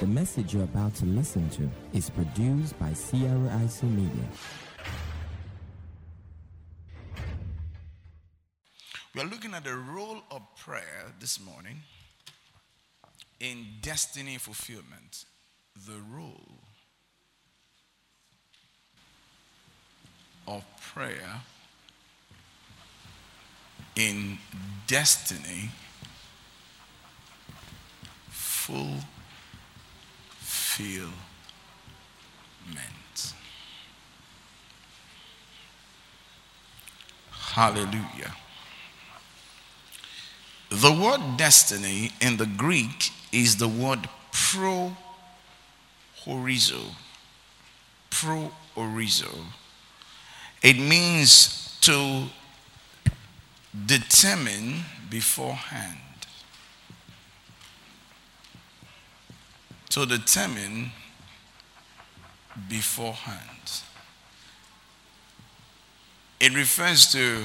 The message you're about to listen to is produced by Sierra IC Media. We are looking at the role of prayer this morning in destiny fulfillment. The role of prayer in destiny fulfillment. Hallelujah. The word destiny in the Greek is the word pro horizo. Pro horizo. It means to determine beforehand. To determine beforehand. It refers to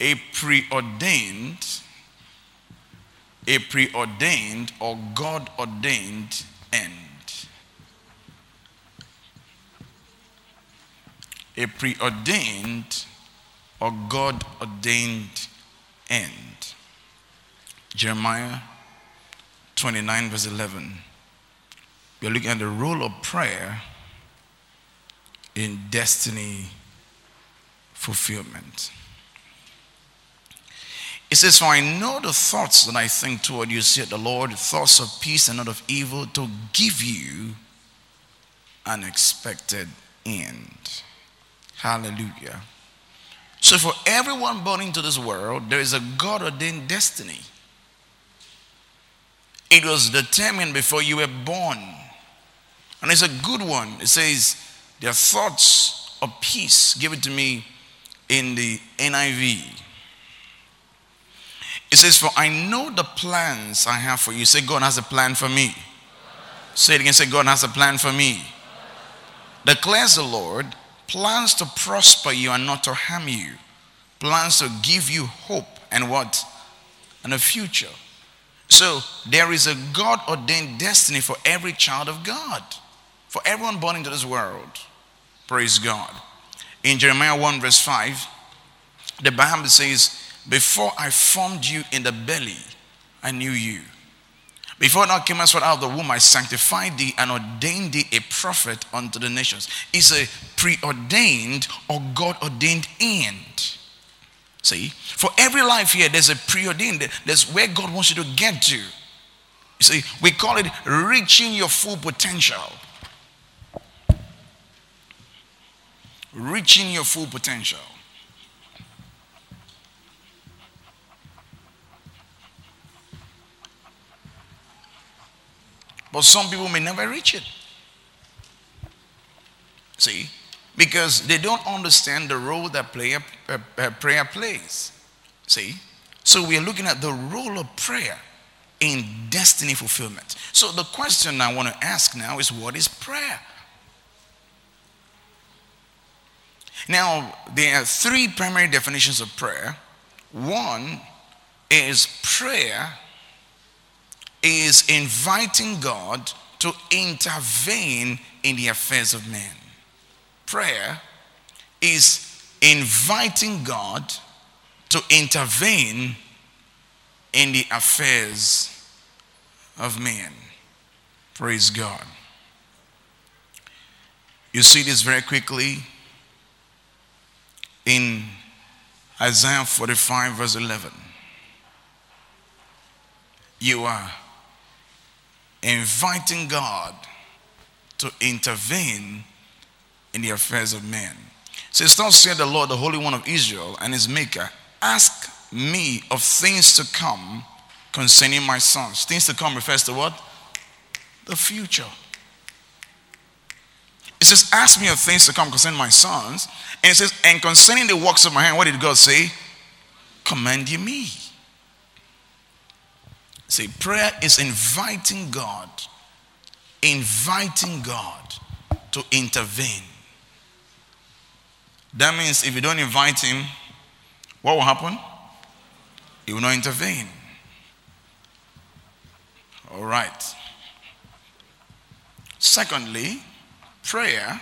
a preordained, a preordained or God ordained end. A preordained or God ordained end. Jeremiah 29, verse 11. We're looking at the role of prayer in destiny fulfillment. It says, For I know the thoughts that I think toward you, said the Lord, thoughts of peace and not of evil, to give you an expected end. Hallelujah. So, for everyone born into this world, there is a God ordained destiny. It was determined before you were born. And it's a good one. It says, Their thoughts of peace. Give it to me in the NIV. It says, For I know the plans I have for you. Say, God has a plan for me. Say it again. Say, God has a plan for me. Declares the Lord, plans to prosper you and not to harm you, plans to give you hope and what? And a future. So there is a God ordained destiny for every child of God, for everyone born into this world. Praise God. In Jeremiah 1, verse 5, the Bible says, before I formed you in the belly, I knew you. Before thou camest forth out of the womb, I sanctified thee and ordained thee a prophet unto the nations. It's a preordained or God ordained end. See, for every life here, there's a preordained, there's where God wants you to get to. You see, we call it reaching your full potential. Reaching your full potential. But some people may never reach it. See? Because they don't understand the role that prayer, uh, uh, prayer plays. See? So we are looking at the role of prayer in destiny fulfillment. So the question I want to ask now is what is prayer? Now, there are three primary definitions of prayer. One is prayer is inviting God to intervene in the affairs of men. Prayer is inviting God to intervene in the affairs of men. Praise God. You see this very quickly in Isaiah 45, verse 11. You are inviting God to intervene in the affairs of men. So it's not said the Lord, the Holy One of Israel and his maker, ask me of things to come concerning my sons. Things to come refers to what? The future. It says, Ask me of things to come concerning my sons. And it says, And concerning the works of my hand, what did God say? Command ye me. See, prayer is inviting God, inviting God to intervene. That means if you don't invite Him, what will happen? He will not intervene. All right. Secondly, prayer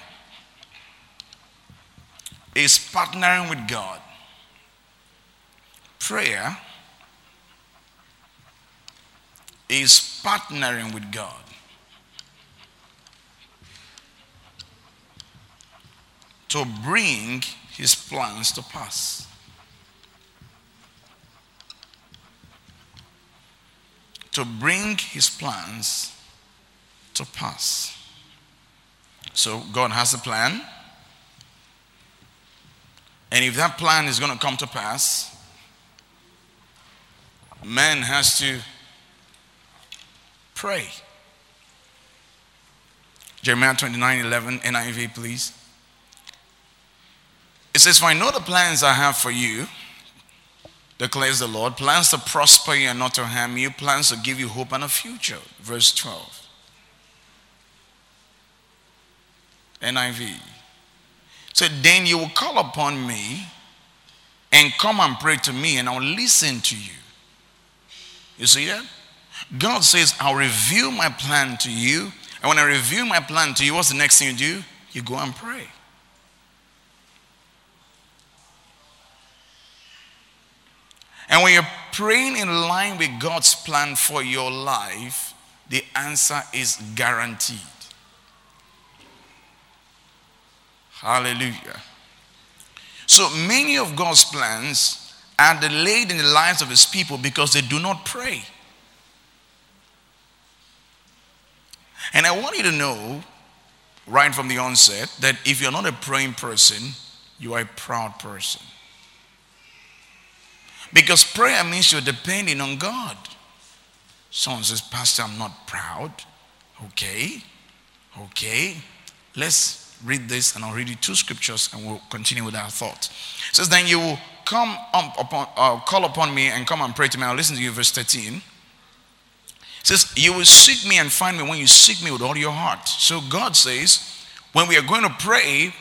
is partnering with God. Prayer is partnering with God. To bring his plans to pass. To bring his plans to pass. So God has a plan. And if that plan is going to come to pass, man has to pray. Jeremiah 29 11, NIV, please. It says, For I know the plans I have for you, declares the Lord plans to prosper you and not to harm you, plans to give you hope and a future. Verse 12. NIV. So then you will call upon me and come and pray to me, and I'll listen to you. You see that? God says, I'll reveal my plan to you. And when I reveal my plan to you, what's the next thing you do? You go and pray. And when you're praying in line with God's plan for your life, the answer is guaranteed. Hallelujah. So many of God's plans are delayed in the lives of his people because they do not pray. And I want you to know right from the onset that if you're not a praying person, you are a proud person. Because prayer means you're depending on God. Someone says, Pastor, I'm not proud. Okay, okay. Let's read this and I'll read you two scriptures and we'll continue with our thought. It says, Then you will come up upon, uh, call upon me and come and pray to me. I'll listen to you, verse 13. It says, You will seek me and find me when you seek me with all your heart. So God says, when we are going to pray,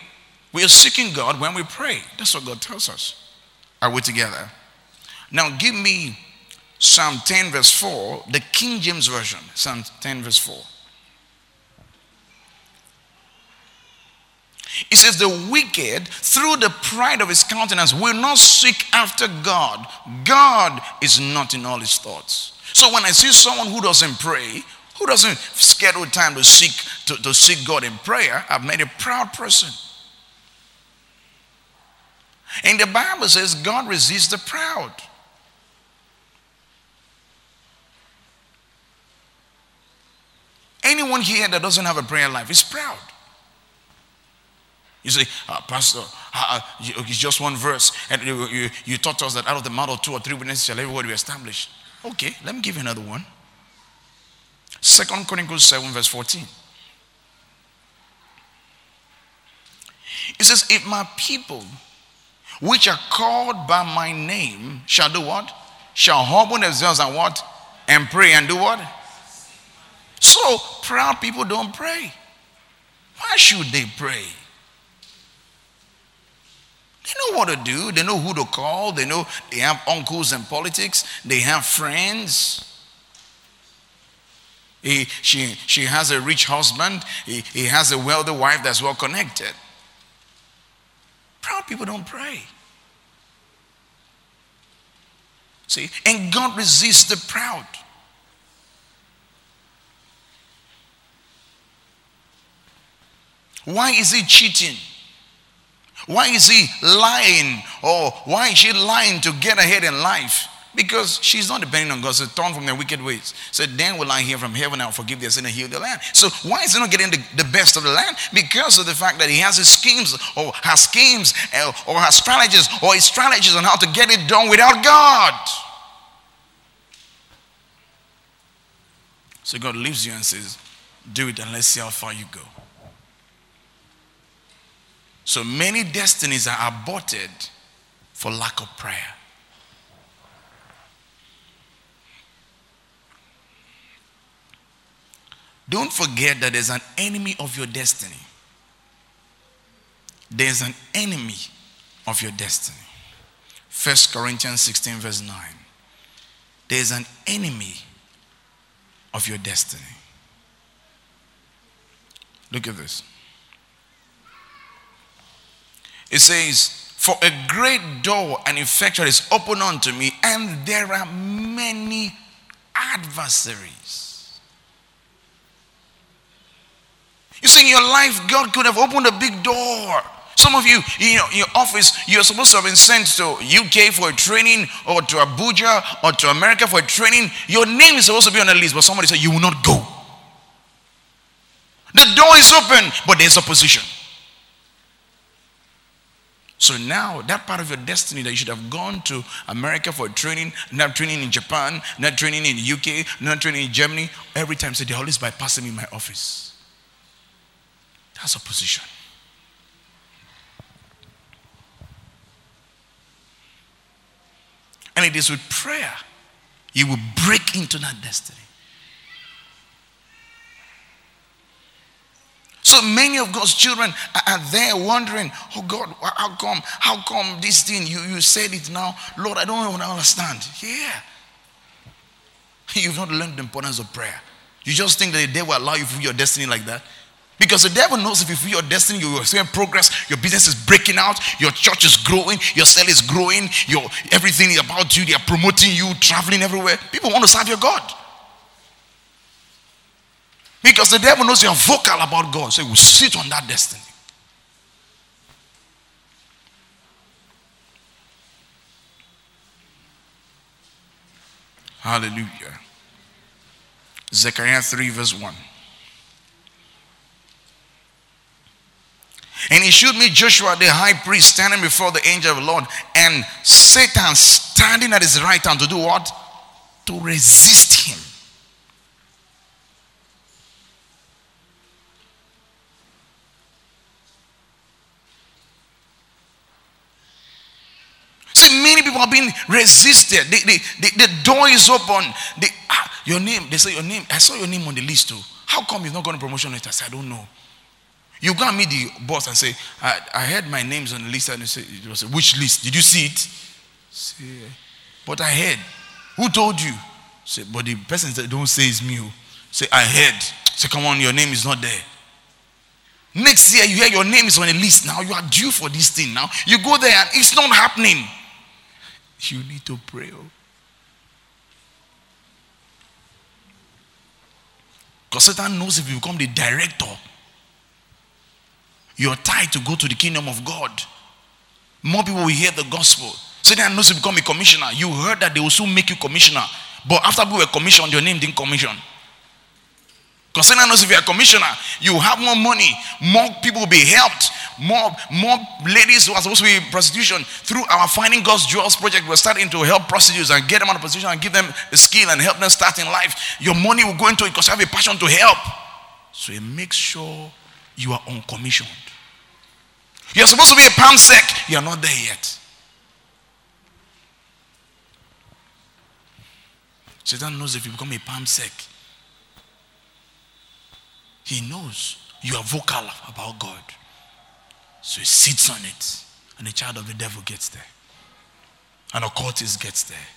we are seeking God when we pray. That's what God tells us. Are we together? Now give me Psalm 10, verse 4, the King James Version. Psalm 10, verse 4. It says, The wicked, through the pride of his countenance, will not seek after God. God is not in all his thoughts. So when I see someone who doesn't pray, who doesn't schedule time to seek to, to seek God in prayer, I've made a proud person. And the Bible says God resists the proud. Anyone here that doesn't have a prayer life is proud. You say, uh, Pastor, uh, it's just one verse. And you, you, you, taught us that out of the mouth of two or three witnesses shall every word be established. Okay, let me give you another one. Second Chronicles 7, verse 14. It says, If my people, which are called by my name, shall do what? Shall humble themselves and what? And pray and do what? So, proud people don't pray. Why should they pray? They know what to do. They know who to call. They know they have uncles in politics. They have friends. He, she, she has a rich husband. He, he has a wealthy wife that's well connected. Proud people don't pray. See, and God resists the proud. Why is he cheating? Why is he lying? Or why is she lying to get ahead in life? Because she's not depending on God. So turn from their wicked ways. So then will I hear from heaven, I'll forgive their sin and heal the land. So why is he not getting the, the best of the land? Because of the fact that he has his schemes or has schemes uh, or has strategies or his strategies on how to get it done without God. So God leaves you and says, Do it and let's see how far you go. So many destinies are aborted for lack of prayer. Don't forget that there's an enemy of your destiny. There's an enemy of your destiny. 1 Corinthians 16, verse 9. There's an enemy of your destiny. Look at this. It says, For a great door and effectual is open unto me, and there are many adversaries. You see, in your life, God could have opened a big door. Some of you, you know, in your office, you're supposed to have been sent to UK for a training or to Abuja or to America for a training. Your name is supposed to be on the list, but somebody said you will not go. The door is open, but there's opposition. So now that part of your destiny that you should have gone to America for training, not training in Japan, not training in UK, not training in Germany, every time say they're always bypassing me in my office. That's opposition. And it is with prayer you will break into that destiny. So many of God's children are, there wondering, oh God, how come, how come this thing, you, you said it now, Lord, I don't even understand. Yeah. You've not learned the importance of prayer. You just think that the devil will allow you to your destiny like that. Because the devil knows if you feel your destiny, you're seeing progress, your business is breaking out, your church is growing, your cell is growing, your everything is about you, they are promoting you, traveling everywhere. People want to serve your God. Because the devil knows you're vocal about God. So he will sit on that destiny. Hallelujah. Zechariah 3, verse 1. And he showed me Joshua the high priest standing before the angel of the Lord, and Satan standing at his right hand to do what? To resist him. See, many people are being resisted. The, the, the, the door is open. The, ah, your name, they say your name. I saw your name on the list too. How come you've not got a promotion? I said, I don't know. You go and meet the boss and say, I, I heard my name's on the list. And you say, which list? Did you see it? Say, but I heard. Who told you? Say, but the person said, don't say it's me. Oh. Say, I heard. Say, come on, your name is not there. Next year, you hear your name is on a list now. You are due for this thing now. You go there and it's not happening. You need to pray. Oh. Because oh. Satan knows if you become the director, you're tied to go to the kingdom of God. More people will hear the gospel. Satan knows if you become a commissioner. You heard that they will soon make you commissioner. But after you were commissioned, your name didn't commission. Because Satan knows if you're a commissioner, you have more money, more people will be helped, more, more ladies who are supposed to be in prostitution. Through our Finding God's Jewels project, we're starting to help prostitutes and get them out of position and give them a skill and help them start in life. Your money will go into it because you have a passion to help. So it makes sure you are uncommissioned. You're supposed to be a perm sec, you're not there yet. Satan knows if you become a perm sec, he knows you are vocal about God. So he sits on it, and the child of the devil gets there. And a occultist gets there.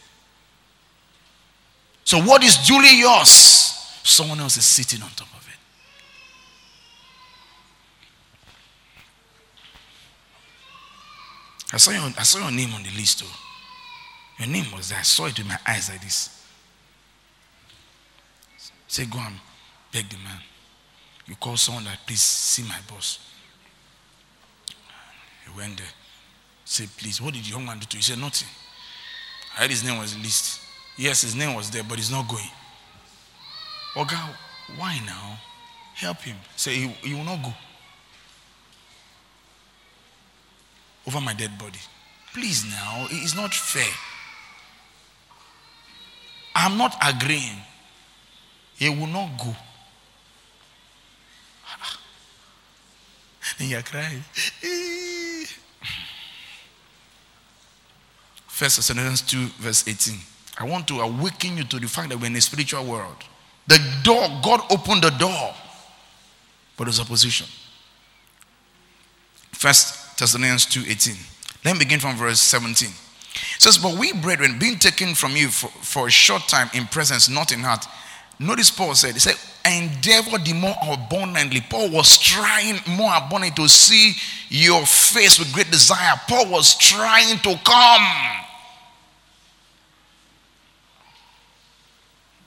So what is duly yours? Someone else is sitting on top of it. I saw your, I saw your name on the list, too. Your name was there. I saw it with my eyes like this. Say, go and beg the man. You call someone that, please see my boss. He went there. Say, please, what did the young man do to you? He said, nothing. I heard his name was list. Yes, his name was there, but he's not going. God, why now? Help him. Say, he, he will not go. Over my dead body. Please now, it is not fair. I'm not agreeing. He will not go. And you're crying. First Thessalonians 2, verse 18. I want to awaken you to the fact that we're in a spiritual world. The door, God opened the door, but there's opposition. First Thessalonians 2, 18. Let me begin from verse 17. It says, But we, brethren, being taken from you for, for a short time in presence, not in heart, Notice Paul said, he said, endeavor the more abundantly. Paul was trying more abundantly to see your face with great desire. Paul was trying to come.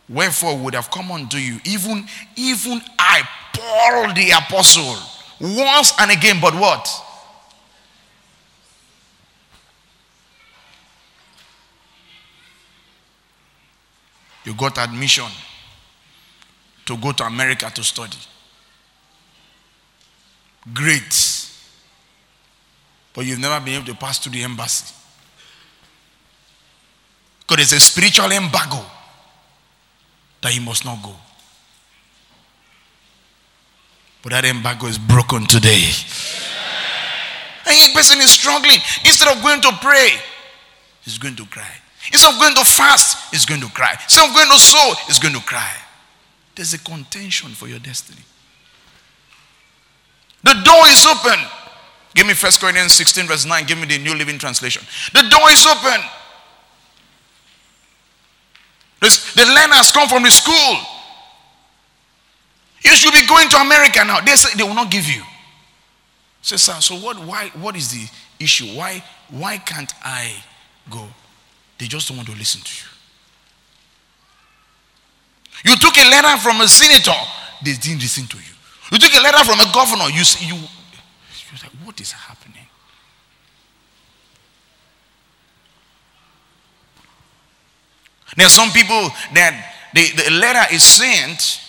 Wherefore would have come unto you, even even I, Paul the apostle, once and again, but what? You got admission to go to America to study. Great. But you've never been able to pass through the embassy. Because there's a spiritual embargo that you must not go. But that embargo is broken today. And a person is struggling. Instead of going to pray, he's going to cry. Instead of going to fast, he's going to cry. Instead of going to sow, he's going to cry. There's a contention for your destiny. The door is open. Give me 1 Corinthians 16, verse 9. Give me the New Living Translation. The door is open. The learners come from the school. You should be going to America now. They say they will not give you. Say, sir, so what why what is the issue? Why why can't I go? They just don't want to listen to you. You took a letter from a senator, they didn't listen to you. You took a letter from a governor, you you like, what is happening? There are some people that the, the letter is sent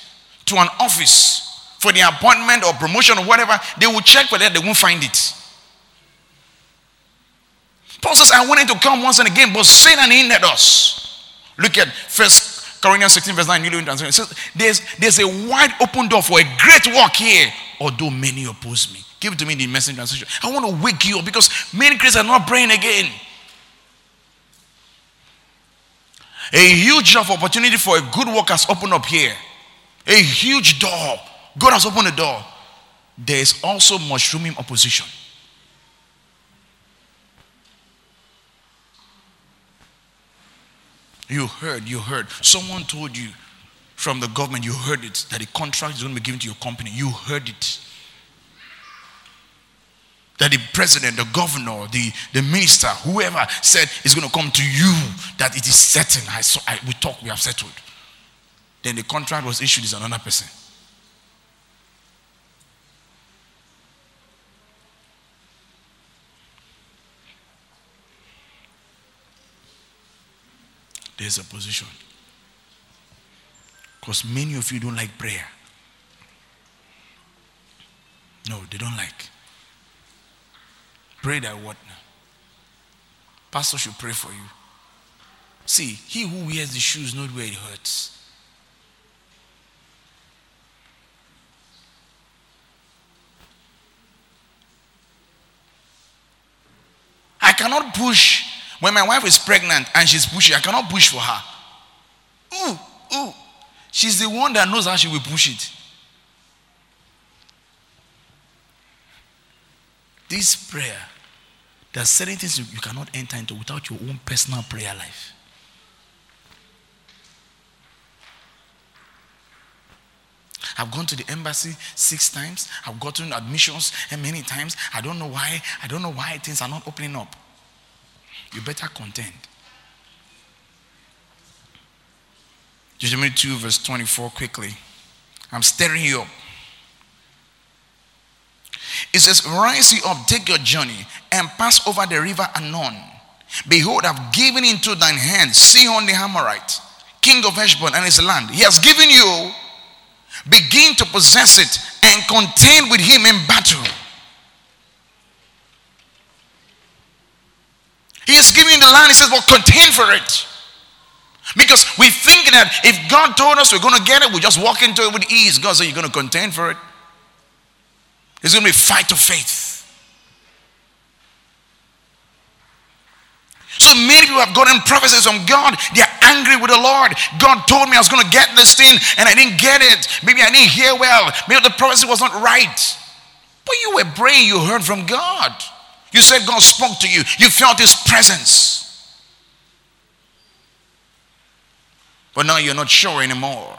to an office for the appointment or promotion or whatever. They will check for that, they won't find it. Paul says, I wanted to come once and again, but Satan hindered us. Look at First Corinthians 16, verse 9, New Living Translation. Says, there's, there's a wide open door for a great work here, although many oppose me. Give it to me in the message translation. I want to wake you up because many Christians are not praying again. A huge of opportunity for a good work has opened up here. A huge door. God has opened the door. There is also mushrooming opposition. You heard, you heard. Someone told you from the government, you heard it, that the contract is going to be given to your company. You heard it. That the president, the governor, the, the minister, whoever said is going to come to you, that it is certain. I saw, I, we talked, we have settled. Then the contract was issued is another person. There's a position. Because many of you don't like prayer. No, they don't like. Pray that what now? Pastor should pray for you. See, he who wears the shoes knows where it hurts. I cannot push when my wife is pregnant and she's pushing, I cannot push for her. Ooh, ooh. She's the one that knows how she will push it. This prayer, there are certain things you cannot enter into without your own personal prayer life. I've gone to the embassy six times. I've gotten admissions many times. I don't know why. I don't know why things are not opening up you better contend. Deuteronomy 2, verse 24, quickly. I'm stirring you up. It says, Rise ye up, take your journey, and pass over the river Arnon. Behold, I've given into thine hand Sihon the Amorite, king of Heshbon and his land. He has given you, begin to possess it, and contend with him in battle. He has given you the land. He says, well, contend for it. Because we think that if God told us we're going to get it, we just walk into it with ease. God said, you're going to contend for it. It's going to be fight of faith. So many people have gotten prophecies from God. They're angry with the Lord. God told me I was going to get this thing and I didn't get it. Maybe I didn't hear well. Maybe the prophecy was not right. But you were praying, you heard from God. You said God spoke to you, you felt His presence. But now you're not sure anymore.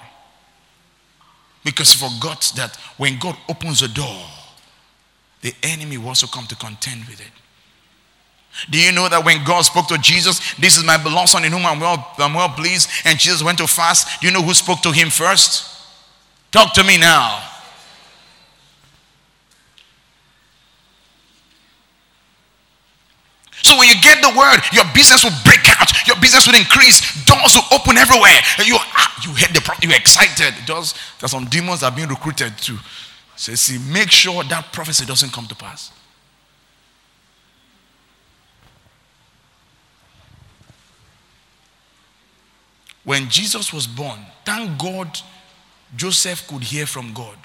Because you forgot that when God opens a door, the enemy will also come to contend with it. Do you know that when God spoke to Jesus, this is my beloved son in whom I'm well, I'm well pleased, and Jesus went to fast? Do you know who spoke to him first? Talk to me now. So when you get the word, your business will break out, your business will increase, doors will open everywhere. And you ah, you hit the you're excited. Does there's some demons are being recruited too. So see, make sure that prophecy doesn't come to pass. When Jesus was born, thank God Joseph could hear from God.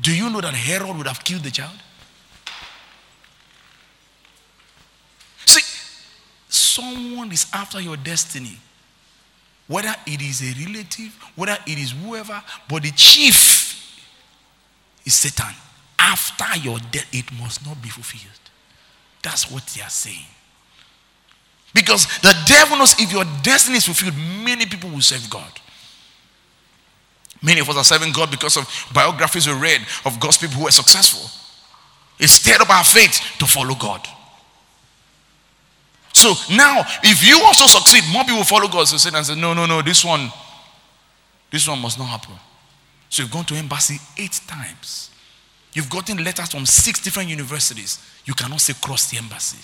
Do you know that Herod would have killed the child? See, someone is after your destiny. Whether it is a relative, whether it is whoever, but the chief is Satan. After your death, it must not be fulfilled. That's what they are saying. Because the devil knows if your destiny is fulfilled, many people will serve God. Many of us are serving God because of biographies we read of God's people who were successful. It stirred up our faith to follow God. So now, if you also succeed, more people will follow God. So and say, No, no, no, this one, this one must not happen. So you've gone to embassy eight times. You've gotten letters from six different universities. You cannot say cross the embassy.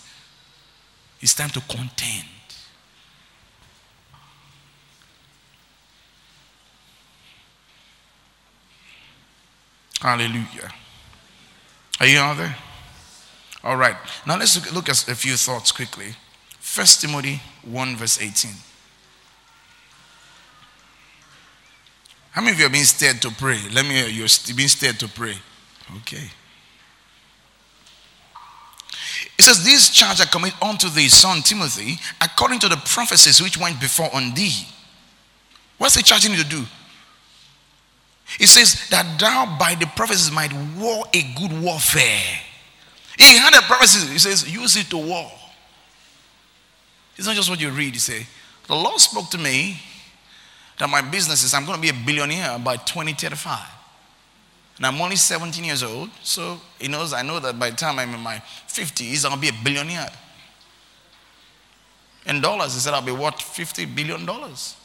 It's time to contend. Hallelujah. Are you out there? All right. Now let's look at a few thoughts quickly. First Timothy 1, verse 18. How many of you have been stirred to pray? Let me hear you're being stirred to pray. Okay. It says, This charge I commit unto thee, son Timothy, according to the prophecies which went before on thee. What's he charging you to do? He says that thou by the prophecies might war a good warfare. He had a prophecy. He says, use it to war. It's not just what you read. He say, the Lord spoke to me that my business is I'm going to be a billionaire by 2035. And I'm only 17 years old, so he knows I know that by the time I'm in my 50s, I'll be a billionaire. In dollars, he said I'll be worth 50 billion dollars.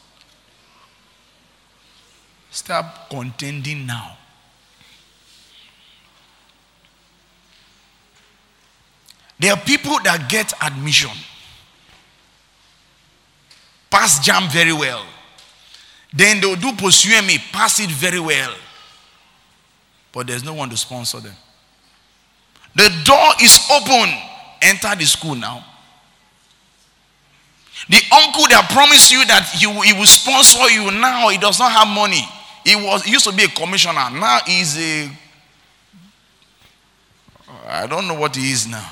Stop contending now. There are people that get admission, pass JAMB very well. Then they'll do post-UME, pass it very well. But there's no one to sponsor them. The door is open. Enter the school now. The uncle that promised you that he, he will sponsor you now, he does not have money. He was he used to be a commissioner. Now he's a I don't know what he is now.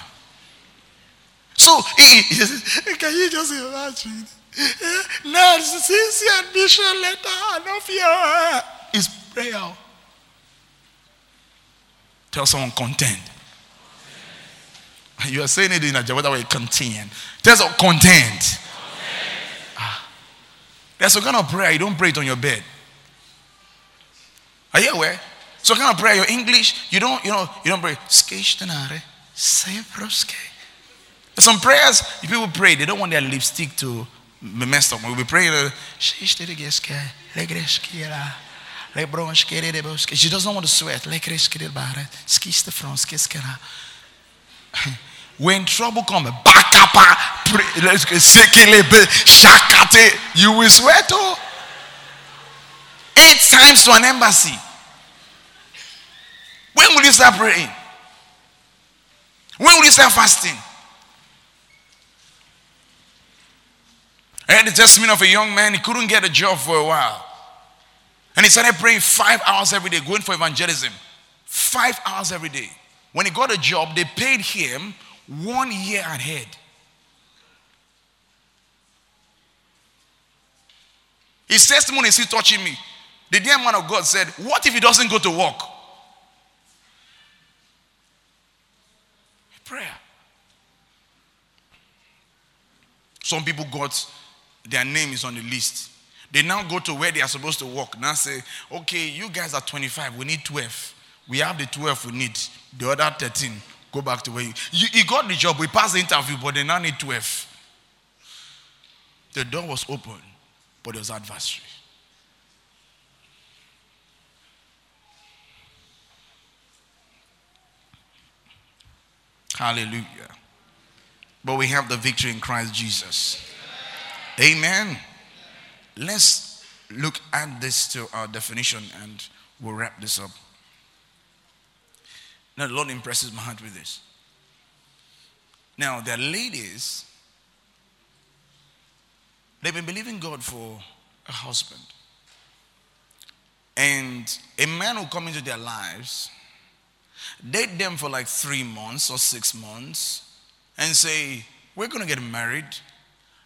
So he, can you just imagine? Since the admission letter, no fear. It's prayer. Tell someone contend. You are saying it in a Jawada way, contend. Tell someone contend. Ah. There's a kind of prayer you don't pray it on your bed. Are you aware? So kind of prayer, your English, you don't, you know, you don't pray. Some prayers, if people pray, they don't want their lipstick to messed. We'll be praying. Uh, she doesn't want to sweat. When trouble comes, you will sweat. Eight times to an embassy. When will you start praying? When will you start fasting? I had the testimony of a young man, he couldn't get a job for a while. And he started praying five hours every day, going for evangelism. Five hours every day. When he got a job, they paid him one year ahead. His testimony is still touching me. The dear man of God said, What if he doesn't go to work? Prayer. Some people got their name is on the list. They now go to where they are supposed to work. Now say, okay, you guys are 25. We need 12. We have the 12 we need. The other 13, go back to where you. You, you got the job. We passed the interview, but they now need 12. The door was open, but there was adversary. Hallelujah. But we have the victory in Christ Jesus. Amen. Let's look at this to our definition and we'll wrap this up. Now, the Lord impresses my heart with this. Now, there are ladies, they've been believing God for a husband. And a man will come into their lives, date them for like three months or six months, and say, We're going to get married.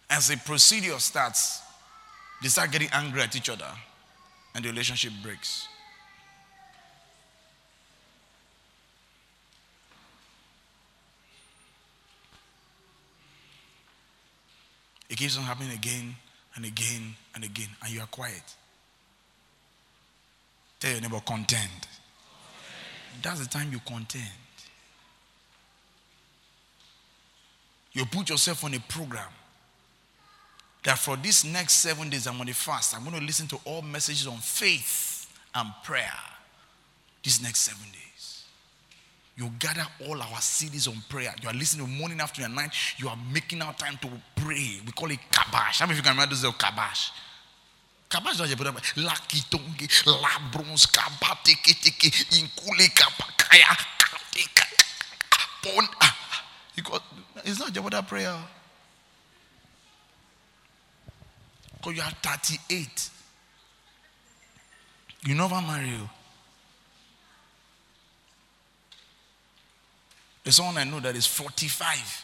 As the procedure starts, they start getting angry at each other, and the relationship breaks. It keeps on happening again and again and again, and you are quiet. Tell your neighbor, contend. That's the time you contend. You put yourself on a program that for these next seven days, I'm going to fast. I'm going to listen to all messages on faith and prayer these next seven days. You gather all our CDs on prayer. You are listening morning, afternoon, and night. You are making out time to pray. We call it kabash. How many of you can remember this of kabash? Kabash does Laki tongi, labrons, kabate, keteke, inkule, kapakaya, katika, pon. It's not Jabada prayer. Because you are 38. You never marry you. There's someone I know that is 45.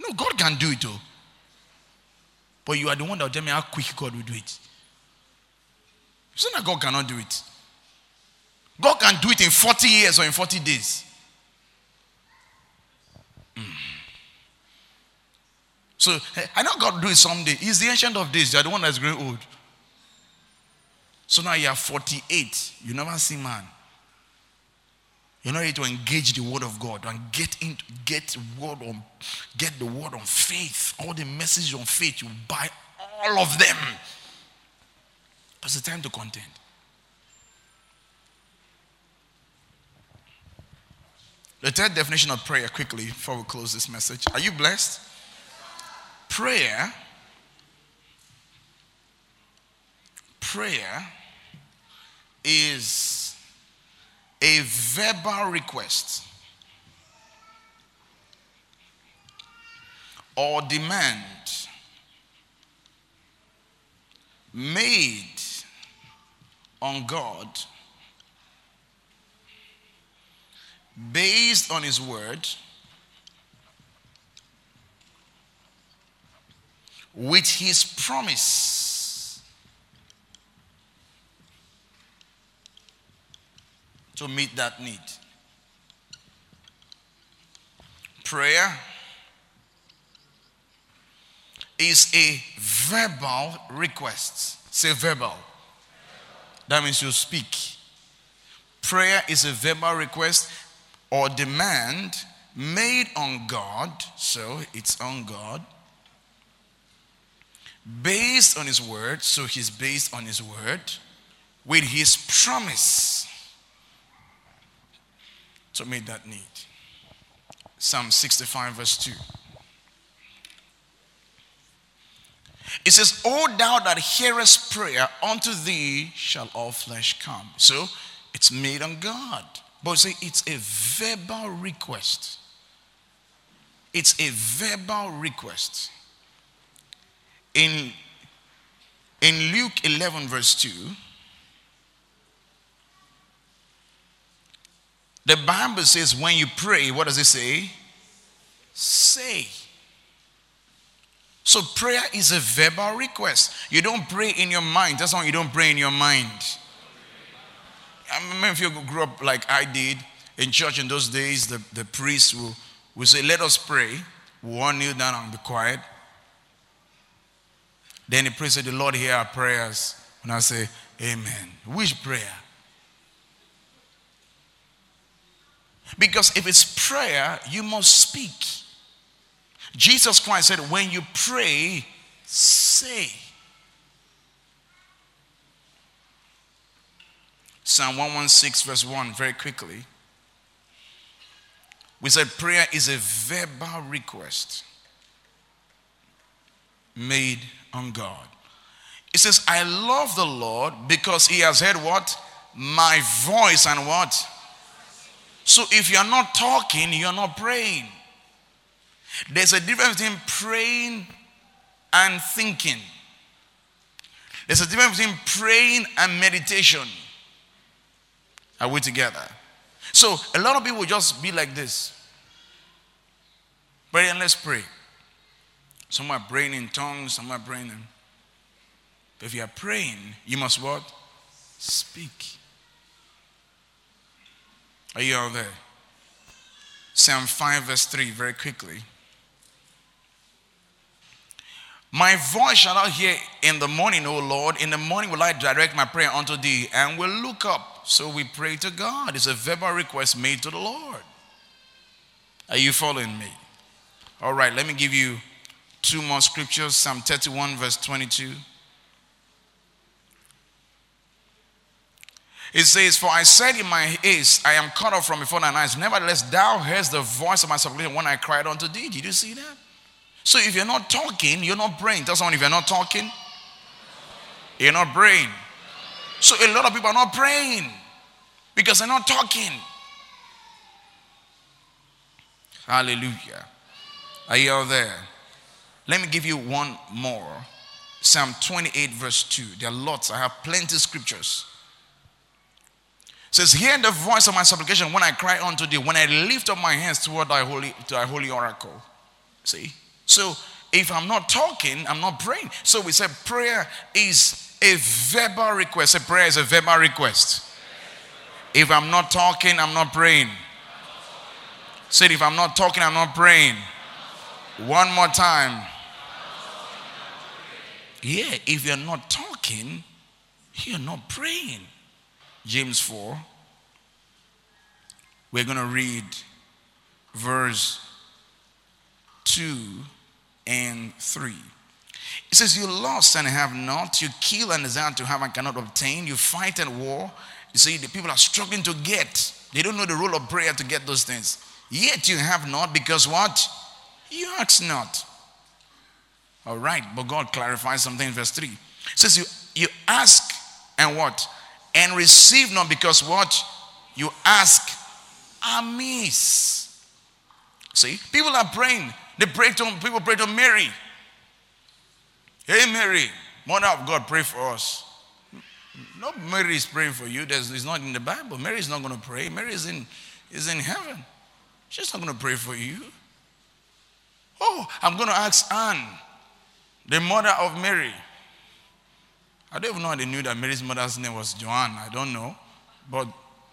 No, God can do it too. But you are the one that will tell me how quick God will do it. You that God cannot do it. God can do it in 40 years or in 40 days. So eh, I know God will do it someday. He's the ancient of days. You're the one that's growing old. So now you are 48. You never see man. You're not ready to engage the word of God and get in, get word on, get the word on faith. All the messages on faith, you buy all of them. It's the time to contend. The third definition of prayer, quickly, before we close this message. Are you blessed? Prayer, prayer is a verbal request or demand made on God based on His Word with His promise to meet that need. Prayer is a verbal request. Say verbal. That means you speak. Prayer is a verbal request or demand made on God, so it's on God, based on His word, so He's based on His word, with His promise to meet that need. Psalm 65, verse 2. It says, O thou that hearest prayer, unto thee shall all flesh come. So it's made on God. But say it's a verbal request. It's a verbal request. In, in Luke 11, verse 2, The Bible says when you pray, what does it say? Say. So prayer is a verbal request. You don't pray in your mind. That's why you don't pray in your mind. I remember if you grew up like I did in church in those days, the, the priest will, will say, Let us pray. We'll all kneel down and be quiet. Then he prays, The Lord hear our prayers. And I say, Amen. Which prayer? Because if it's prayer, you must speak. Jesus Christ said, When you pray, say. Psalm 116, verse 1, very quickly. We said prayer is a verbal request made on God. It says, I love the Lord because he has heard what? My voice and what? So if you're not talking, you're not praying. There's a difference between praying and thinking. There's a difference between praying and meditation. Are we together? So a lot of people just be like this. Pray and let's pray. Some are praying in tongues, some are praying in. But if you are praying, you must what? Speak. Are you all there? Psalm 5, verse 3, very quickly. My voice shall I hear in the morning, O Lord. In the morning will I direct my prayer unto thee and will look up. So we pray to God. It's a verbal request made to the Lord. Are you following me? All right, let me give you two more scriptures Psalm 31, verse 22. It says, For I said in my haste, I am cut off from before thine eyes. Nevertheless, thou hearest the voice of my supplication when I cried unto thee. Did you see that? So if you're not talking, you're not praying. Tell someone if you're not talking, you're not praying. So a lot of people are not praying because they're not talking. Hallelujah. Are you all there? Let me give you one more. Psalm 28, verse 2. There are lots. I have plenty scriptures. It says, Hear the voice of my supplication when I cry unto thee, when I lift up my hands toward thy holy, to thy holy oracle. See? So if I'm not talking, I'm not praying. So we said prayer is a verbal request. A prayer is a verbal request. If I'm not talking, I'm not praying. Said if I'm not talking, I'm not praying. One more time. Yeah, if you're not talking, you're not praying. James 4. We're going to read verse 2 and 3. It says, You lost and have not, you kill and desire to have and cannot obtain, you fight and war. You see, the people are struggling to get. They don't know the role of prayer to get those things. Yet you have not because what? You ask not. All right, but God clarifies something in verse 3. It says, You, you ask and what? And receive not because what? You ask amiss. See, people are praying. They pray to people pray to Mary. Hey Mary, Mother of God, pray for us. No, Mary is praying for you. There's, it's not in the Bible. Mary is not going to pray. Mary is in, is in heaven. She's not going to pray for you. Oh, I'm going to ask Anne, the mother of Mary. I don't even know they knew that Mary's mother's name was Joanne. I don't know. But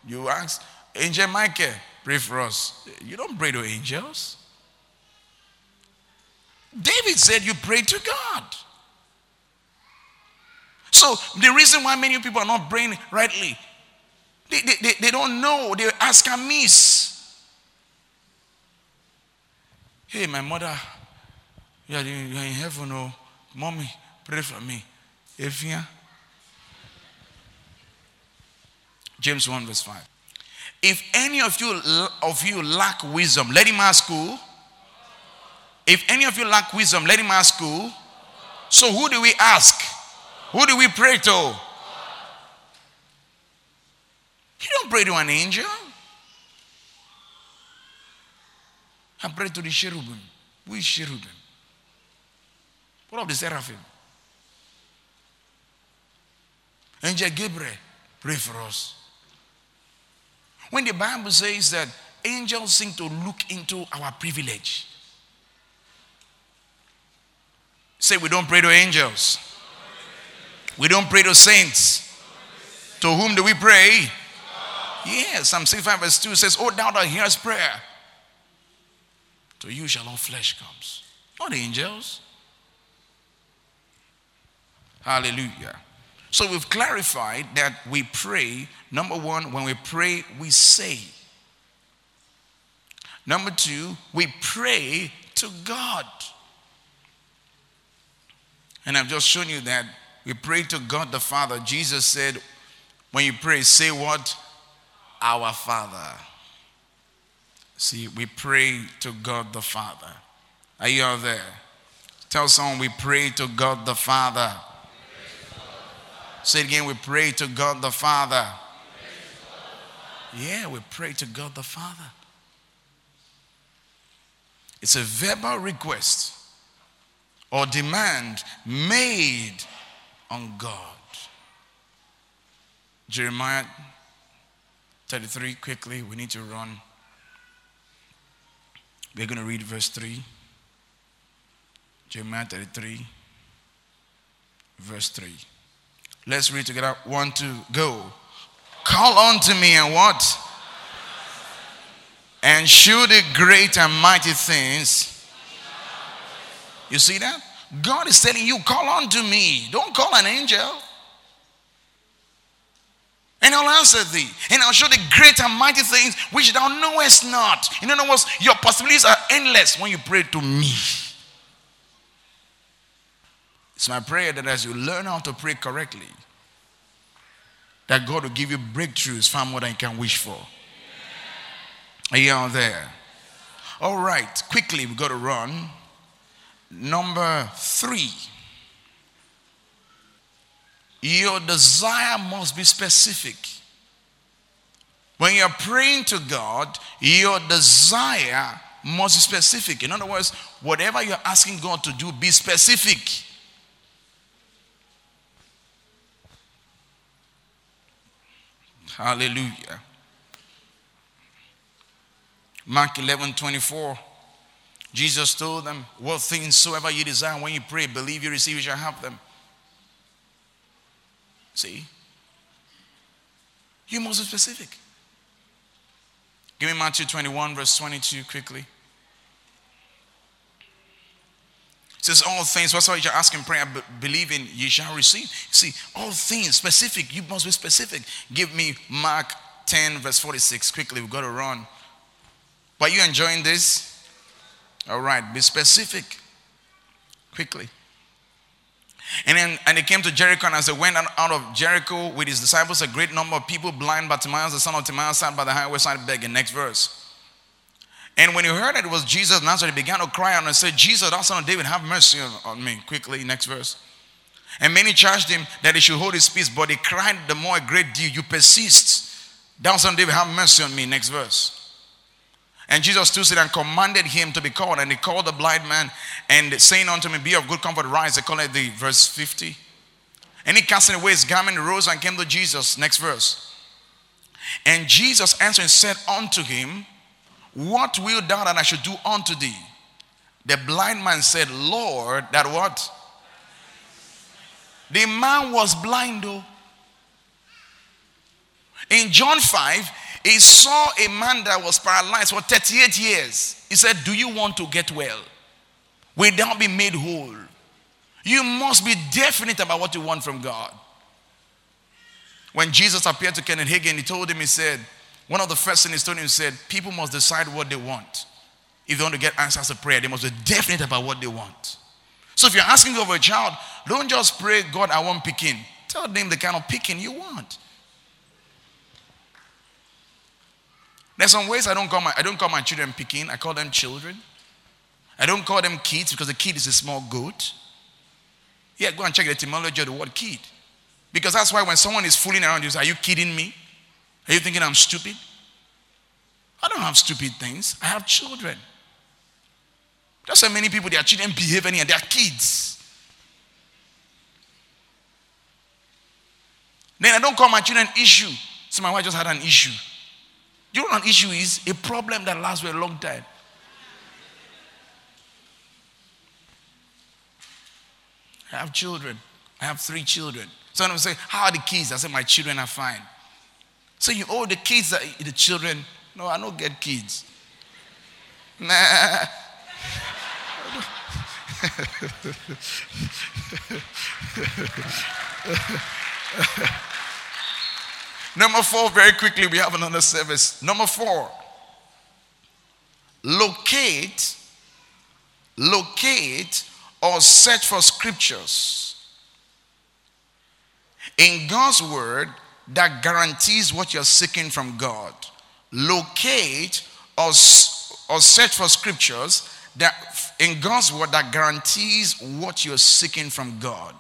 you ask, Angel Michael, pray for us. You don't pray to angels. David said you pray to God. So the reason why many people are not praying rightly, they, they, they, they don't know. They ask amiss. Hey, my mother, you are in, you are in heaven, oh, mommy, pray for me. You James 1, verse 5. If any of you of you lack wisdom, let him ask who? If any of you lack wisdom, let him ask who? So who do we ask? Who do we pray to? You don't pray to an angel. I pray to the cherubim. Who is cherubim? What of the seraphim? Angel Gabriel, pray for us. When the Bible says that angels seem to look into our privilege, say we don't pray to angels. We don't pray to saints. To whom do we pray? Yes, Psalm 65 verse 2 says, Oh, thou that hearest prayer, to you shall all flesh comes. Not angels. Hallelujah. So we've clarified that we pray. Number one, when we pray, we say. Number two, we pray to God. And I've just shown you that we pray to God the Father. Jesus said, when you pray, say what? Our Father. See, we pray to God the Father. Are you all there? Tell someone we pray to God the Father. Say it again, we pray to God the Father. Yeah, we pray to God the Father. It's a verbal request or demand made on God. Jeremiah 33, quickly, we need to run. We're going to read verse 3. Jeremiah 33, verse 3. Let's read together. One, two, go. Call unto me and what? And show the great and mighty things. You see that? God is telling you, call unto me. Don't call an angel. And I'll answer thee. And I'll show the great and mighty things which thou knowest not. In other words, your possibilities are endless when you pray to me. It's my prayer that as you learn how to pray correctly, that God will give you breakthroughs far more than you can wish for. Are you out there? All right, quickly, we've got to run. Number three. Your desire must be specific. When you're praying to God, your desire must be specific. In other words, whatever you're asking God to do, be specific. Hallelujah. Mark 11 24. Jesus told them, What things soever you desire when you pray, believe you receive, you shall have them. See? You must be specific. Give me Matthew 21, verse 22, quickly. It says, All things, whatsoever you ask in prayer, believe in, you shall receive. See, all things, specific, you must be specific. Give me Mark 10, verse 46, quickly, we've got to run. Are you enjoying this? All right, be specific, quickly. And then and they came to Jericho, and as they went out of Jericho with his disciples, a great number of people, blind Bartimaeus, the son of Timaeus, sat by the highway side begging. Next verse. And when he heard that it was Jesus Nazareth, he began to cry out and said, Jesus, thou son of David, have mercy on me. Quickly, next verse. And many charged him that he should hold his peace, but he cried the more a great deal, You persist. Thou son of David, have mercy on me. Next verse. And Jesus stood still and commanded him to be called. And he called the blind man and saying unto me, Be of good comfort, rise. They call it the verse 50. And he casting away his garment, rose and came to Jesus. Next verse. And Jesus answering said unto him, What will thou that I should do unto thee? The blind man said, Lord, that what? The man was blind though. In John 5, he saw a man that was paralyzed for 38 years. He said, Do you want to get well? Without being made whole. You must be definite about what you want from God. When Jesus appeared to Kenneth Hagin, he told him, he said, one of the first things said, people must decide what they want. If they want to get answers to prayer, they must be definite about what they want. So if you're asking over a child, don't just pray, God, I want picking. Tell them the kind of picking you want. There's some ways I don't call my I don't call my children picking. I call them children. I don't call them kids because a kid is a small goat. Yeah, go and check the etymology of the word kid. Because that's why when someone is fooling around you, say, Are you kidding me? Are you thinking I'm stupid? I don't have stupid things. I have children. That's why many people, their children behave and they're kids. Then I don't call my children issue. So my wife just had an issue. You know what an issue is? A problem that lasts for a long time. I have children. I have three children. So I'm say, How are the kids? I say, My children are fine. So you, oh, the kids are the children. No, I don't get kids. Nah. Number four, very quickly, we have another service. Number four, locate, locate or search for scriptures in God's word that guarantees what you're seeking from God. Locate or, or search for scriptures that in God's word that guarantees what you're seeking from God.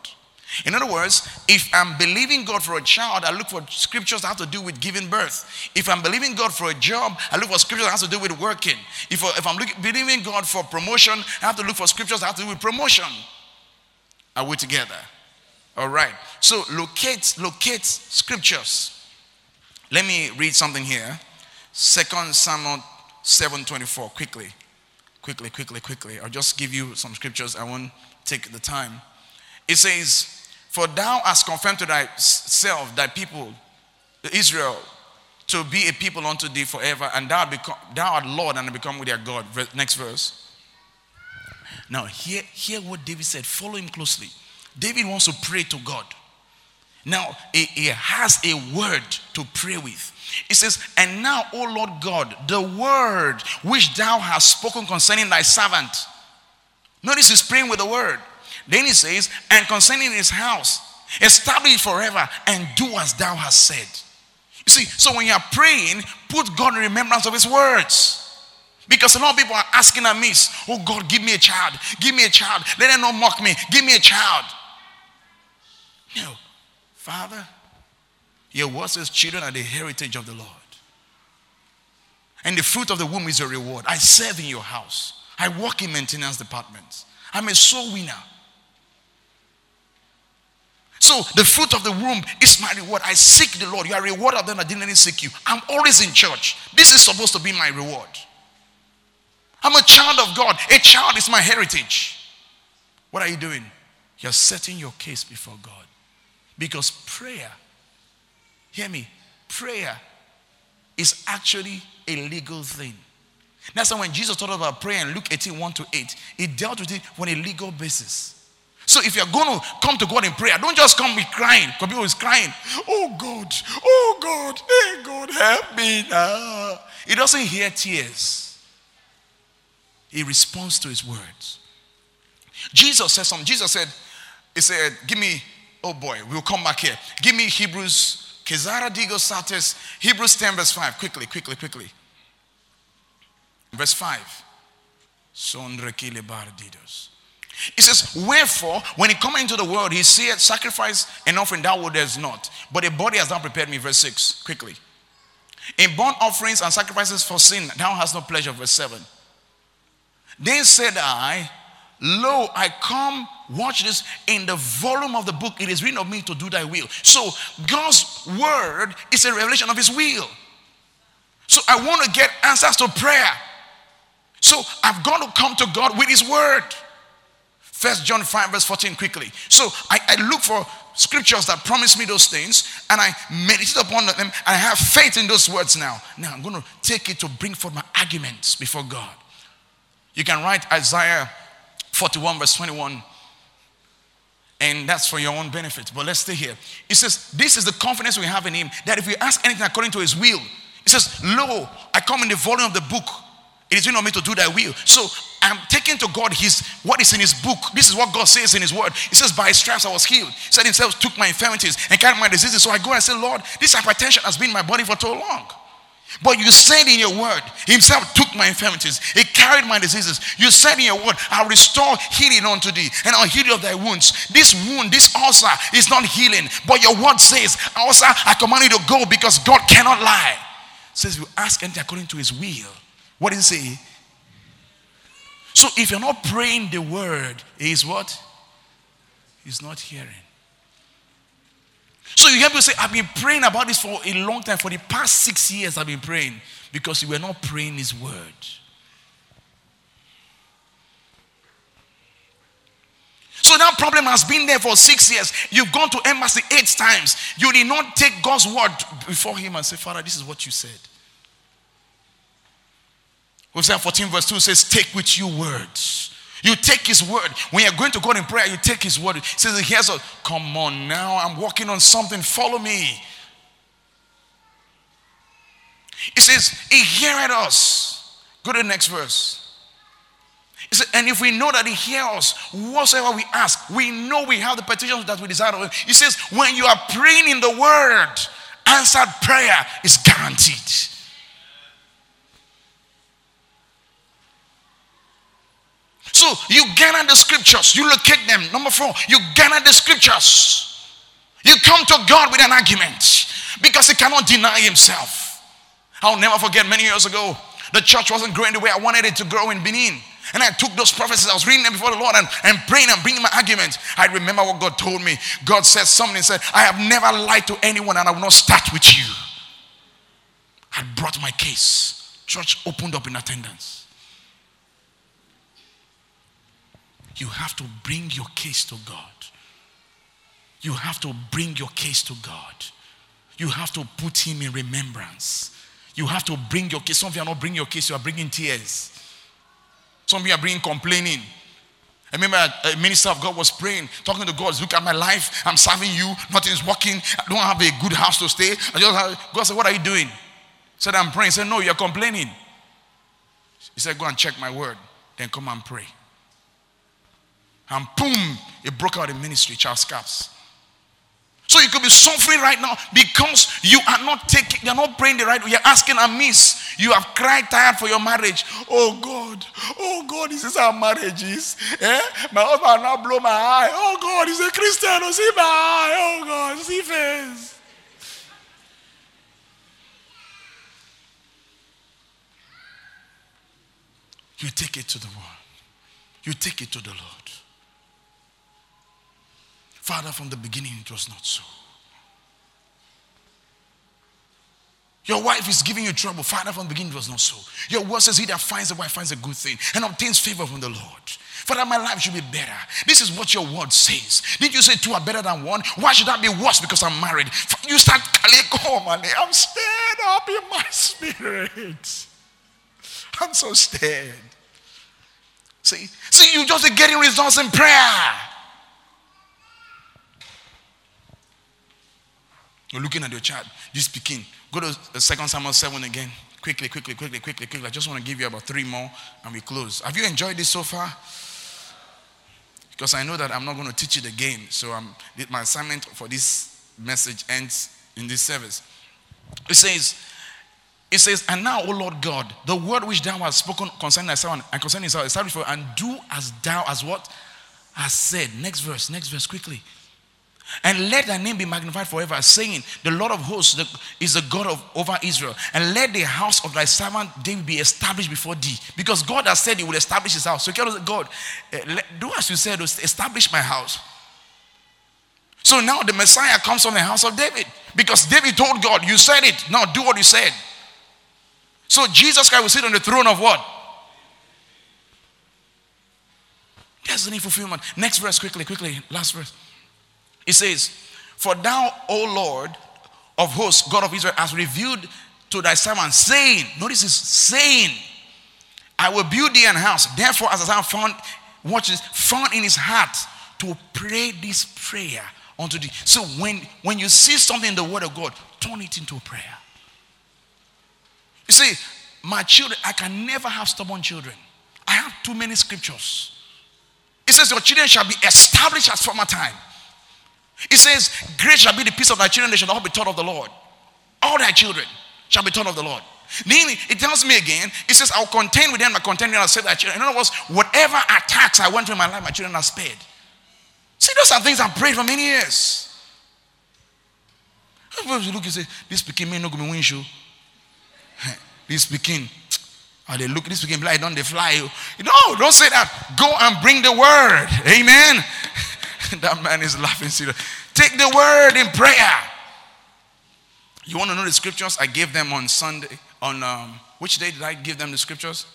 In other words, if I'm believing God for a child, I look for scriptures that have to do with giving birth. If I'm believing God for a job, I look for scriptures that have to do with working. If, if I'm believing God for promotion, I have to look for scriptures that have to do with promotion. Are we together? All right. So locate, locate scriptures. Let me read something here. Second Samuel 7:24. Quickly. Quickly, quickly, quickly. I'll just give you some scriptures. I won't take the time. It says, for thou hast confirmed to thyself thy people, Israel, to be a people unto thee forever, and thou, become, thou art Lord and become with their God. Next verse. Now, hear, hear what David said. Follow him closely. David wants to pray to God. Now, he, has a word to pray with. It says, And now, O Lord God, the word which thou hast spoken concerning thy servant. Notice he's praying with the word. Then he says, and concerning his house, establish it forever and do as thou hast said. You see, so when you are praying, put God in remembrance of his words. Because a lot of people are asking amiss, oh God, give me a child, give me a child. Let them not mock me, give me a child. No, Father, your word says children are the heritage of the Lord. And the fruit of the womb is a reward. I serve in your house. I work in maintenance departments. I'm a soul winner. So the fruit of the womb is my reward. I seek the Lord. You are rewarded then I didn't seek you. I'm always in church. This is supposed to be my reward. I'm a child of God. A child is my heritage. What are you doing? You're setting your case before God. Because prayer, hear me, prayer is actually a legal thing. That's why when Jesus talked about prayer in Luke 18 1 to 8, he dealt with it on a legal basis. So if you're going to come to God in prayer, don't just come with crying. Because people is crying, oh God, oh God, hey God, help me now. He doesn't hear tears. He responds to his words. Jesus said something. Jesus said, He said, Give me, oh boy, we'll come back here. Give me Hebrews, Kezara Digo Satis, Hebrews 10, verse 5. Quickly, quickly, quickly. Verse 5. Sondrekile bardidos. It says, Wherefore, when he come into the world, he said, Sacrifice and offering thou wouldest not, but a body has not prepared me. Verse 6, quickly. In burnt offerings and sacrifices for sin, thou hast no pleasure. Verse 7. Then said I, Lo, I come, watch this, in the volume of the book, it is written of me to do thy will. So, God's word is a revelation of his will. So, I want to get answers to prayer. So, I've got to come to God with his word. First John 5, verse 14, quickly. So I, I, look for scriptures that promise me those things and I meditate upon them and I have faith in those words now. Now I'm going to take it to bring forth my arguments before God. You can write Isaiah 41, verse 21, and that's for your own benefit. But let's stay here. It says, This is the confidence we have in Him that if we ask anything according to His will, He says, Lo, I come in the volume of the book it is not me to do thy will. So I'm taking to God his what is in his book. This is what God says in his word. He says, By his stripes I was healed. He said himself took my infirmities and carried my diseases. So I go and say, Lord, this hypertension has been in my body for too long. But you said in your word, Himself took my infirmities, He carried my diseases. You said in your word, I'll restore healing unto thee, and I'll heal you of thy wounds. This wound, this ulcer is not healing, but your word says, ulcer, I command you to go because God cannot lie. Says, You ask anything according to His will. What does it say? So if you're not praying the word, is what? He's not hearing. So you have to say, I've been praying about this for a long time. For the past six years, I've been praying because you were not praying his word. So that problem has been there for six years. You've gone to embassy eight times. You did not take God's word before him and say, Father, this is what you said. Hosea 14, verse 2 says, Take with you words. You take his word. When you're going to God in prayer, you take his word. He says, He hears us. Come on now, I'm working on something. Follow me. He says, He heareth us. Go to the next verse. He said, and if we know that He hears us, whatsoever we ask, we know we have the petitions that we desire of Him. He says, when you are praying in the Word, answered prayer is guaranteed. So you gather the scriptures, you locate them. Number four, you gather the scriptures. You come to God with an argument because He cannot deny Himself. I'll never forget many years ago, the church wasn't growing the way I wanted it to grow in Benin. And I took those prophecies, I was reading them before the Lord and, and praying and bringing my arguments. I remember what God told me. God said something, said, I have never lied to anyone and I will not start with you. I brought my case. Church opened up in attendance. You have to bring your case to God. You have to bring your case to God. You have to put Him in remembrance. You have to bring your case. Some of you are not bringing your case, you are bringing tears. Some of you are bringing complaining. I remember a minister of God was praying, talking to God. Look at my life. I'm serving you. Nothing is working. I don't have a good house to stay. I just have, God said, What are you doing? Said, I'm praying. He said, No, you're complaining. He said, Go and check my word. Then come and pray. And boom, it broke out in ministry, Charles Capps. So you could be suffering right now because you are not taking, you're not praying the right way. You're asking amiss. You have cried tired for your marriage. Oh God, oh God, this is how marriage is. Eh? My husband now blow my eye. Oh God, he's a Christian. Oh, see my eye. Oh God, see face. You take it to the world. You take it to the Lord. Father, from the beginning, it was not so. Your wife is giving you trouble. Father, from the beginning, it was not so. Your word says, He that finds a wife finds a good thing and obtains favor from the Lord. Father, my life should be better. This is what your word says. Did you say two are better than one? Why should I be worse because I'm married? You start. I'm stirred up in my spirit. I'm so stirred. See, see, you just getting results in prayer. You're looking at your child, you speaking. Go to the second Samuel 7 again. Quickly, quickly, quickly, quickly, quickly. I just want to give you about three more and we close. Have you enjoyed this so far? Because I know that I'm not going to teach it again. So I'm, my assignment for this message ends in this service. It says, it says, and now, O Lord God, the word which thou hast spoken concerning thyself and concerning thyself, establish for, and do as thou as what? Has said. Next verse, next verse, quickly. And let thy name be magnified forever, saying, The Lord of hosts is the God of over Israel. And let the house of thy servant David be established before thee. Because God has said he will establish his house. So God, uh, do as you said, establish my house. So now the Messiah comes from the house of David. Because David told God, You said it. Now do what you said. So Jesus Christ will sit on the throne of what? Destiny fulfillment. Next verse, quickly, quickly. Last verse. It says, For thou, O Lord of hosts, God of Israel, has revealed to thy servant, saying, Notice this, saying, I will build thee an house. Therefore, as I found, watch this, found in his heart to pray this prayer unto thee. So when, when you see something in the word of God, turn it into a prayer. You see, my children, I can never have stubborn children. I have too many scriptures. It says, Your children shall be established as former time. It says, Great shall be the peace of thy children, they shall all be taught of the Lord. All thy children shall be taught of the Lord. Then it tells me again, it says, I'll contend with them, I contend them, I'll save thy children. In other words, whatever attacks I went through in my life, my children are spared. See, those are things I've prayed for many years. Look and say, this became me no go me, win show. This speaking, or they look, this speaking like don't they fly you. No, don't say that. Go and bring the word. Amen. that man is laughing serious. Take the word in prayer. You want to know the scriptures? I gave them on Sunday. On um, which day did I give them the scriptures?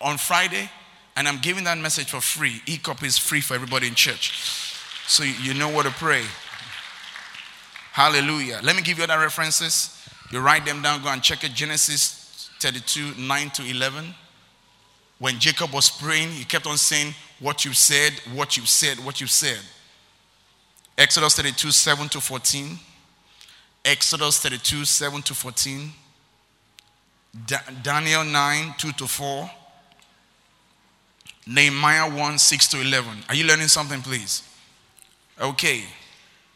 On Friday. And I'm giving that message for free. E copy is free for everybody in church. So you know what to pray. Hallelujah. Let me give you other references. You write them down, go and check it. Genesis 32, 9 to 11. When Jacob was praying, he kept on saying, what you said, what you said, what you said. Exodus 32, 7 to 14. Exodus 32, 7 to 14. Da- Daniel 9, 2 to 4. Nehemiah 1, 6 to 11. Are you learning something, please? Okay.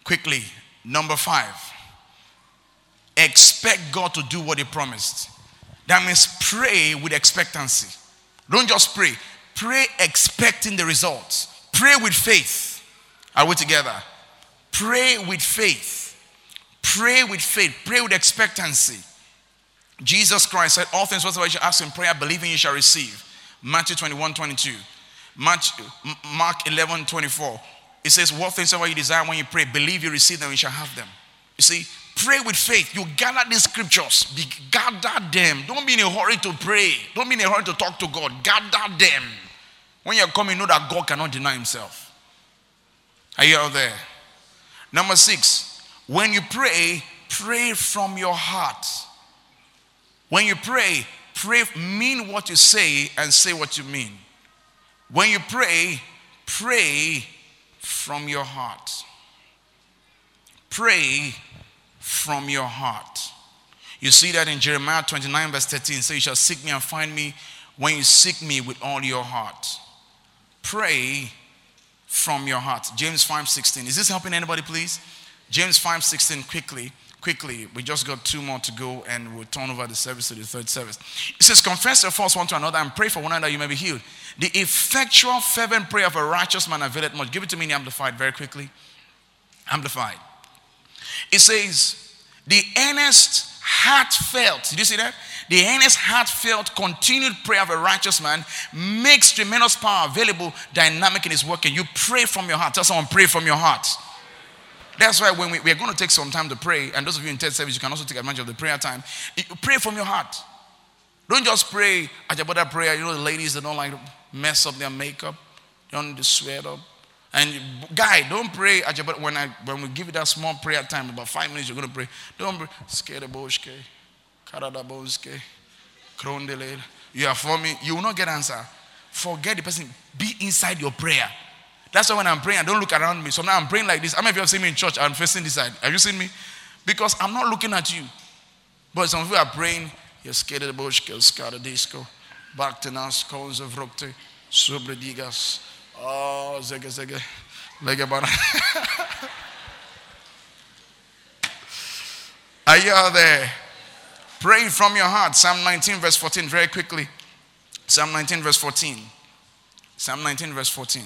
Quickly. Number five. Expect God to do what He promised. That means pray with expectancy. Don't just pray. Pray expecting the results. Pray with faith. Are we together? Pray with faith. Pray with faith. Pray with expectancy. Jesus Christ said, All things whatsoever you ask in prayer, believing you shall receive. Matthew 21, 22. Matthew, Mark 11, 24. It says, What things soever you desire when you pray, believe you receive them, you shall have them. You see, pray with faith. You gather these scriptures, be, gather them. Don't be in a hurry to pray. Don't be in a hurry to talk to God. Gather them. When you're coming, know that God cannot deny himself. Are you out there? Number six, when you pray, pray from your heart. When you pray, pray, mean what you say and say what you mean. When you pray, pray from your heart. Pray from your heart. You see that in Jeremiah 29, verse 13. So you shall seek me and find me when you seek me with all your heart. Pray from your heart. James 5:16. Is this helping anybody, please? James 5:16 quickly. Quickly, we just got two more to go and we'll turn over the service to the third service. It says, Confess your faults one to another and pray for one another you may be healed. The effectual, fervent prayer of a righteous man availeth much. Give it to me in Amplified very quickly. Amplified. It says, The earnest, heartfelt, did you see that? The earnest, heartfelt, continued prayer of a righteous man makes tremendous power available, dynamic in his working. You pray from your heart. Tell someone, pray from your heart. That's why when we, we, are going to take some time to pray, and those of you in third service, you can also take advantage of the prayer time. You pray from your heart. Don't just pray at your brother prayer. You know the ladies that don't like to mess up their makeup, don't sweat up. And guy, don't pray at your when I when we give you that small prayer time, about five minutes, you're gonna pray. Don't pray. Skereboshke, Karadaboske, Krondele. You are for me, you will not get answer. Forget the person. Be inside your prayer. That's why when I'm praying, I don't look around me. So now I'm praying like this. How many of you have seen me in church? I'm facing this side. Have you seen me? Because I'm not looking at you. But some of you are praying, you're scared of the bush, scared of disco, back to us, calls of rokte, sobre digas. Oh, zege zege. Lege bara. Are you there? Pray from your heart. Psalm 19, verse 14, very quickly. Psalm 19, verse 14. Psalm 19, verse 14.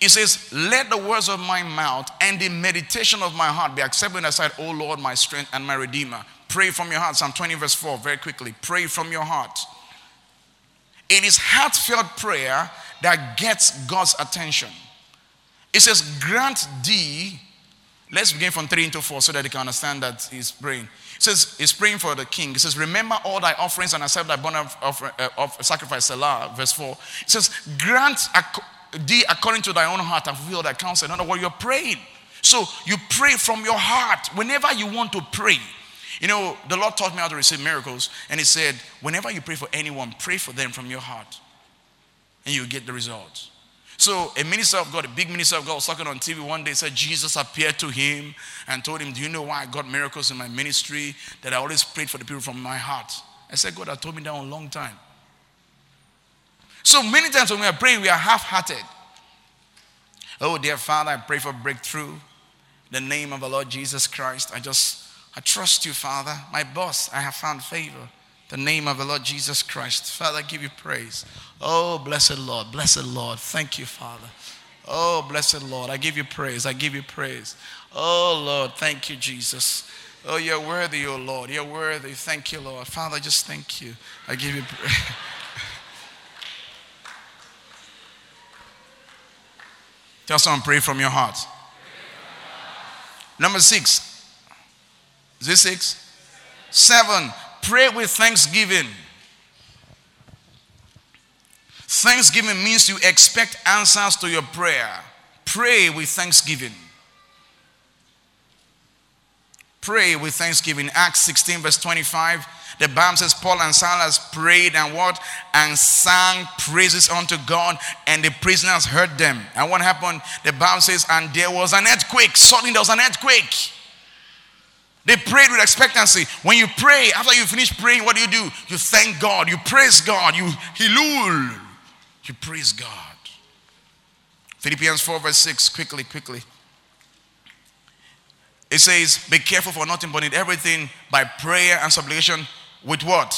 It says, Let the words of my mouth and the meditation of my heart be accepted sight, O Lord, my strength and my redeemer. Pray from your heart. Psalm 20, verse 4, very quickly. Pray from your heart. It is heartfelt prayer that gets God's attention. It says, Grant thee. Let's begin from 3 into 4 so that you can understand that he's praying. It says, He's praying for the king. It says, Remember all thy offerings and accept thy burnt of, of, uh, of sacrifice, Selah, verse 4. It says, Grant thee according to thy own heart and fulfill thy counsel. In other words, you're praying. So you pray from your heart whenever you want to pray. You know, the Lord taught me how to receive miracles, and He said, whenever you pray for anyone, pray for them from your heart, and you get the results. So, a minister of God, a big minister of God, was talking on TV one day, said Jesus appeared to him and told him, Do you know why I got miracles in my ministry? That I always prayed for the people from my heart. I said, God had told me that a long time. So many times when we are praying, we are half hearted. Oh, dear Father, I pray for breakthrough. In the name of the Lord Jesus Christ, I just, I trust you, Father. My boss, I have found favor. The name of the Lord Jesus Christ. Father, I give you praise. Oh, blessed Lord, blessed Lord. Thank you, Father. Oh, blessed Lord, I give you praise. I give you praise. Oh, Lord, thank you, Jesus. Oh, you're worthy, oh Lord. You're worthy. Thank you, Lord. Father, just thank you. I give you praise. Tell someone, pray from your heart. Number six. Is this six? Seven. Pray with thanksgiving. Thanksgiving means you expect answers to your prayer. Pray with thanksgiving. Pray with thanksgiving. Acts 16, verse 25. The Bible says Paul and Silas prayed and what? And sang praises unto God, and the prisoners heard them. And what happened? The Bible says, and there was an earthquake. Suddenly there was an earthquake. They prayed with expectancy. When you pray, after you finish praying, what do you do? You thank God, you praise God, you hilul, you praise God. Philippians 4, verse 6, quickly, quickly. It says, Be careful for nothing, but in everything by prayer and supplication with what?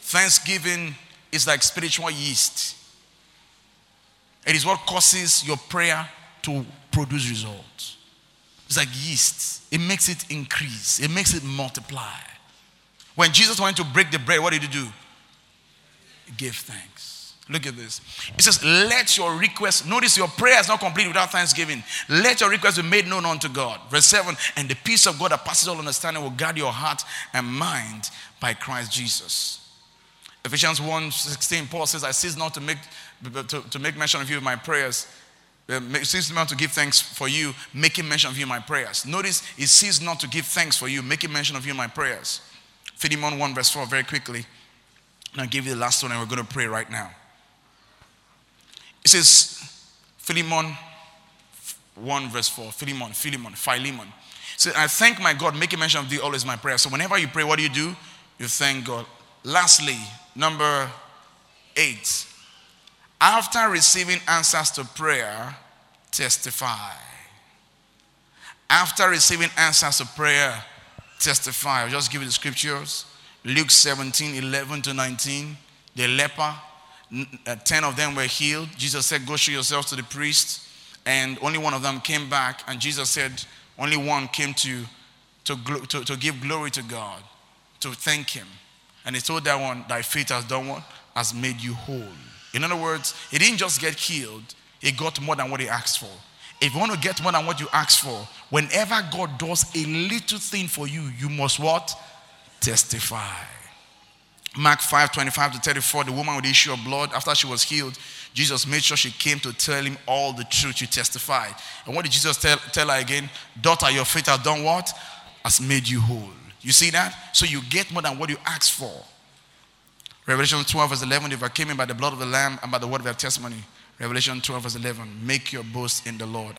Thanksgiving is like spiritual yeast. It is what causes your prayer to produce results. It's like yeast, it makes it increase, it makes it multiply. When Jesus wanted to break the bread, what did he do? He gave thanks. Look at this. It says, Let your request, notice your prayer is not complete without thanksgiving. Let your request be made known unto God. Verse 7 And the peace of God that passes all understanding will guard your heart and mind by Christ Jesus. Ephesians 1 16, Paul says, I cease not to make, to, to make mention of you in my prayers. Uh, cease not to give thanks for you, making mention of you in my prayers. Notice, it ceases not to give thanks for you, making mention of you in my prayers. Philemon 1, verse 4, very quickly. And I'll give you the last one, and we're going to pray right now. It says, Philemon 1 verse 4. Philemon, Philemon, Philemon. So I thank my God, making mention of thee always my prayer. So whenever you pray, what do you do? You thank God. Lastly, number eight. After receiving answers to prayer, testify. After receiving answers to prayer, testify. I'll just give you the scriptures. Luke 17, 11 to 19. The leper uh, 10 of them were healed. Jesus said, Go show yourselves to the priest. And only one of them came back. And Jesus said, Only one came to, to, to, to give glory to God, to thank Him. And he told that one, Thy faith has done what? Has made you whole. In other words, he didn't just get healed, he got more than what he asked for. If you want to get more than what you asked for, whenever God does a little thing for you, you must what? Testify. Mark 5 25 to 34, the woman with the issue of blood, after she was healed, Jesus made sure she came to tell him all the truth. She testified. And what did Jesus tell, tell her again? Daughter, your faith has done what? Has made you whole. You see that? So you get more than what you asked for. Revelation 12, verse 11, if I came in by the blood of the Lamb and by the word of their testimony. Revelation 12, verse 11, make your boast in the Lord.